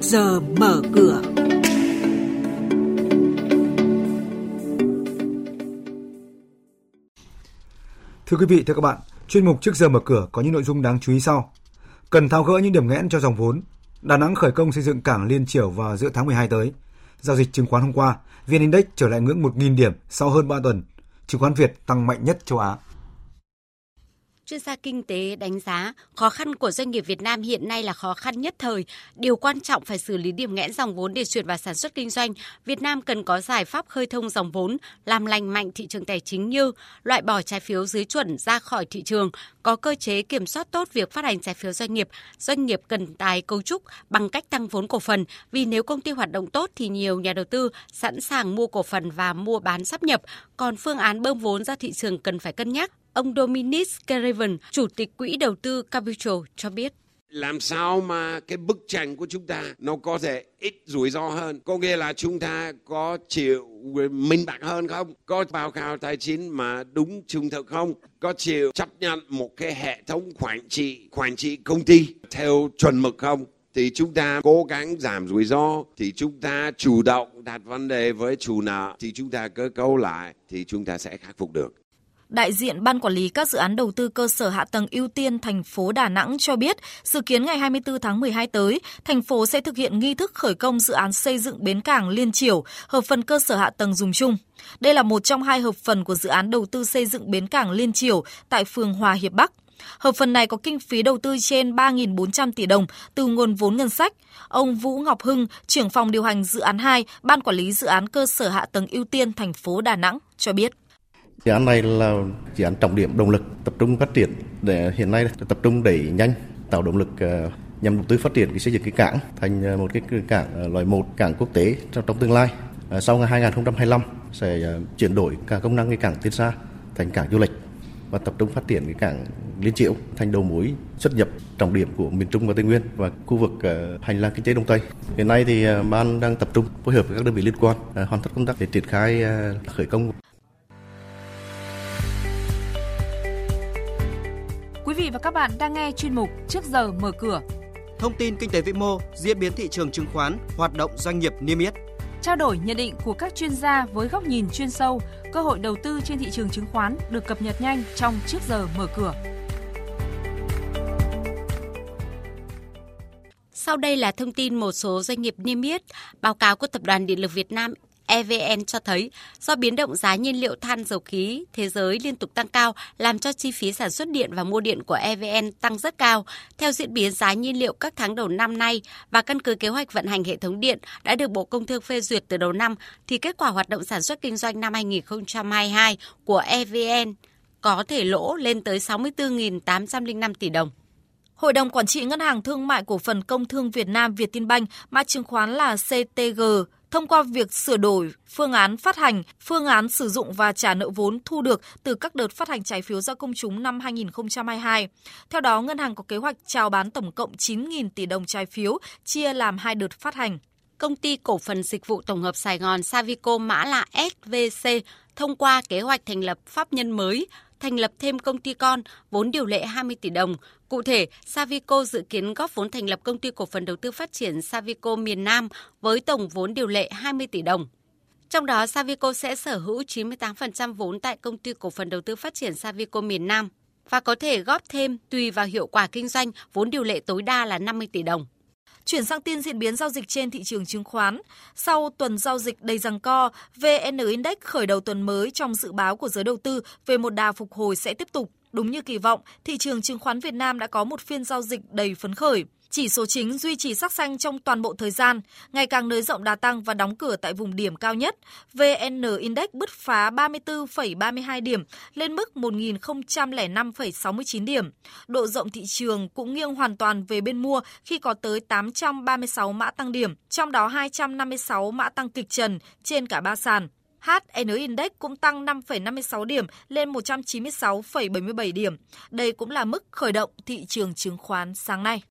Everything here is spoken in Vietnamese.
trước giờ mở cửa. Thưa quý vị, thưa các bạn, chuyên mục trước giờ mở cửa có những nội dung đáng chú ý sau. Cần tháo gỡ những điểm nghẽn cho dòng vốn. Đà Nẵng khởi công xây dựng cảng liên triều vào giữa tháng 12 tới. Giao dịch chứng khoán hôm qua, VN Index trở lại ngưỡng 1.000 điểm sau hơn 3 tuần. Chứng khoán Việt tăng mạnh nhất châu Á. Chuyên gia kinh tế đánh giá khó khăn của doanh nghiệp Việt Nam hiện nay là khó khăn nhất thời. Điều quan trọng phải xử lý điểm nghẽn dòng vốn để chuyển vào sản xuất kinh doanh. Việt Nam cần có giải pháp khơi thông dòng vốn, làm lành mạnh thị trường tài chính như loại bỏ trái phiếu dưới chuẩn ra khỏi thị trường, có cơ chế kiểm soát tốt việc phát hành trái phiếu doanh nghiệp. Doanh nghiệp cần tái cấu trúc bằng cách tăng vốn cổ phần, vì nếu công ty hoạt động tốt thì nhiều nhà đầu tư sẵn sàng mua cổ phần và mua bán sắp nhập, còn phương án bơm vốn ra thị trường cần phải cân nhắc. Ông Dominic Caravan, Chủ tịch Quỹ đầu tư Capital cho biết. Làm sao mà cái bức tranh của chúng ta nó có thể ít rủi ro hơn? Có nghĩa là chúng ta có chịu minh bạch hơn không? Có báo cáo tài chính mà đúng trung thực không? Có chịu chấp nhận một cái hệ thống quản trị quản trị công ty theo chuẩn mực không? Thì chúng ta cố gắng giảm rủi ro thì chúng ta chủ động đặt vấn đề với chủ nợ thì chúng ta cơ cấu lại thì chúng ta sẽ khắc phục được. Đại diện Ban Quản lý các dự án đầu tư cơ sở hạ tầng ưu tiên thành phố Đà Nẵng cho biết, dự kiến ngày 24 tháng 12 tới, thành phố sẽ thực hiện nghi thức khởi công dự án xây dựng bến cảng Liên Triểu, hợp phần cơ sở hạ tầng dùng chung. Đây là một trong hai hợp phần của dự án đầu tư xây dựng bến cảng Liên Triểu tại phường Hòa Hiệp Bắc. Hợp phần này có kinh phí đầu tư trên 3.400 tỷ đồng từ nguồn vốn ngân sách. Ông Vũ Ngọc Hưng, trưởng phòng điều hành dự án 2, Ban Quản lý dự án cơ sở hạ tầng ưu tiên thành phố Đà Nẵng cho biết. Dự án này là dự án trọng điểm động lực tập trung phát triển để hiện nay tập trung đẩy nhanh tạo động lực ờ, nhằm đầu tư phát triển cái xây dựng cái cảng thành ờ, một cái cảng ờ, loại một cảng quốc tế trong, trong tương lai. Sau ngày 2025 sẽ chuyển đổi cả công năng cái cảng Tiên Sa thành cảng du lịch và tập trung phát triển cái cảng Liên Triệu thành đầu mối xuất nhập trọng điểm của miền Trung và Tây Nguyên và khu vực hành lang kinh tế Đông Tây. Hiện nay thì ban đang tập trung phối hợp với các đơn vị liên quan hoàn tất công tác để triển khai khởi công vị và các bạn đang nghe chuyên mục Trước giờ mở cửa. Thông tin kinh tế vĩ mô, diễn biến thị trường chứng khoán, hoạt động doanh nghiệp niêm yết. Trao đổi nhận định của các chuyên gia với góc nhìn chuyên sâu, cơ hội đầu tư trên thị trường chứng khoán được cập nhật nhanh trong Trước giờ mở cửa. Sau đây là thông tin một số doanh nghiệp niêm yết. Báo cáo của Tập đoàn Điện lực Việt Nam EVN cho thấy do biến động giá nhiên liệu than dầu khí thế giới liên tục tăng cao làm cho chi phí sản xuất điện và mua điện của EVN tăng rất cao. Theo diễn biến giá nhiên liệu các tháng đầu năm nay và căn cứ kế hoạch vận hành hệ thống điện đã được Bộ Công Thương phê duyệt từ đầu năm thì kết quả hoạt động sản xuất kinh doanh năm 2022 của EVN có thể lỗ lên tới 64.805 tỷ đồng. Hội đồng Quản trị Ngân hàng Thương mại Cổ phần Công thương Việt Nam Việt Tân Banh mã chứng khoán là CTG, thông qua việc sửa đổi phương án phát hành, phương án sử dụng và trả nợ vốn thu được từ các đợt phát hành trái phiếu ra công chúng năm 2022. Theo đó, ngân hàng có kế hoạch chào bán tổng cộng 9.000 tỷ đồng trái phiếu, chia làm hai đợt phát hành. Công ty cổ phần dịch vụ tổng hợp Sài Gòn Savico mã là SVC thông qua kế hoạch thành lập pháp nhân mới thành lập thêm công ty con, vốn điều lệ 20 tỷ đồng. Cụ thể, Savico dự kiến góp vốn thành lập công ty cổ phần đầu tư phát triển Savico miền Nam với tổng vốn điều lệ 20 tỷ đồng. Trong đó, Savico sẽ sở hữu 98% vốn tại công ty cổ phần đầu tư phát triển Savico miền Nam và có thể góp thêm tùy vào hiệu quả kinh doanh, vốn điều lệ tối đa là 50 tỷ đồng. Chuyển sang tin diễn biến giao dịch trên thị trường chứng khoán. Sau tuần giao dịch đầy răng co, VN Index khởi đầu tuần mới trong dự báo của giới đầu tư về một đà phục hồi sẽ tiếp tục. Đúng như kỳ vọng, thị trường chứng khoán Việt Nam đã có một phiên giao dịch đầy phấn khởi. Chỉ số chính duy trì sắc xanh trong toàn bộ thời gian, ngày càng nới rộng đà tăng và đóng cửa tại vùng điểm cao nhất. VN Index bứt phá 34,32 điểm lên mức 1.005,69 điểm. Độ rộng thị trường cũng nghiêng hoàn toàn về bên mua khi có tới 836 mã tăng điểm, trong đó 256 mã tăng kịch trần trên cả ba sàn. HN Index cũng tăng 5,56 điểm lên 196,77 điểm. Đây cũng là mức khởi động thị trường chứng khoán sáng nay.